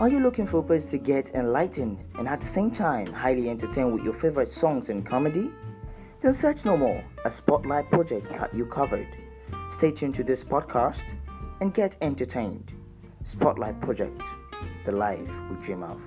Are you looking for a place to get enlightened and at the same time highly entertained with your favorite songs and comedy? Then search no more. A Spotlight project got you covered. Stay tuned to this podcast and get entertained. Spotlight Project, the life we dream of.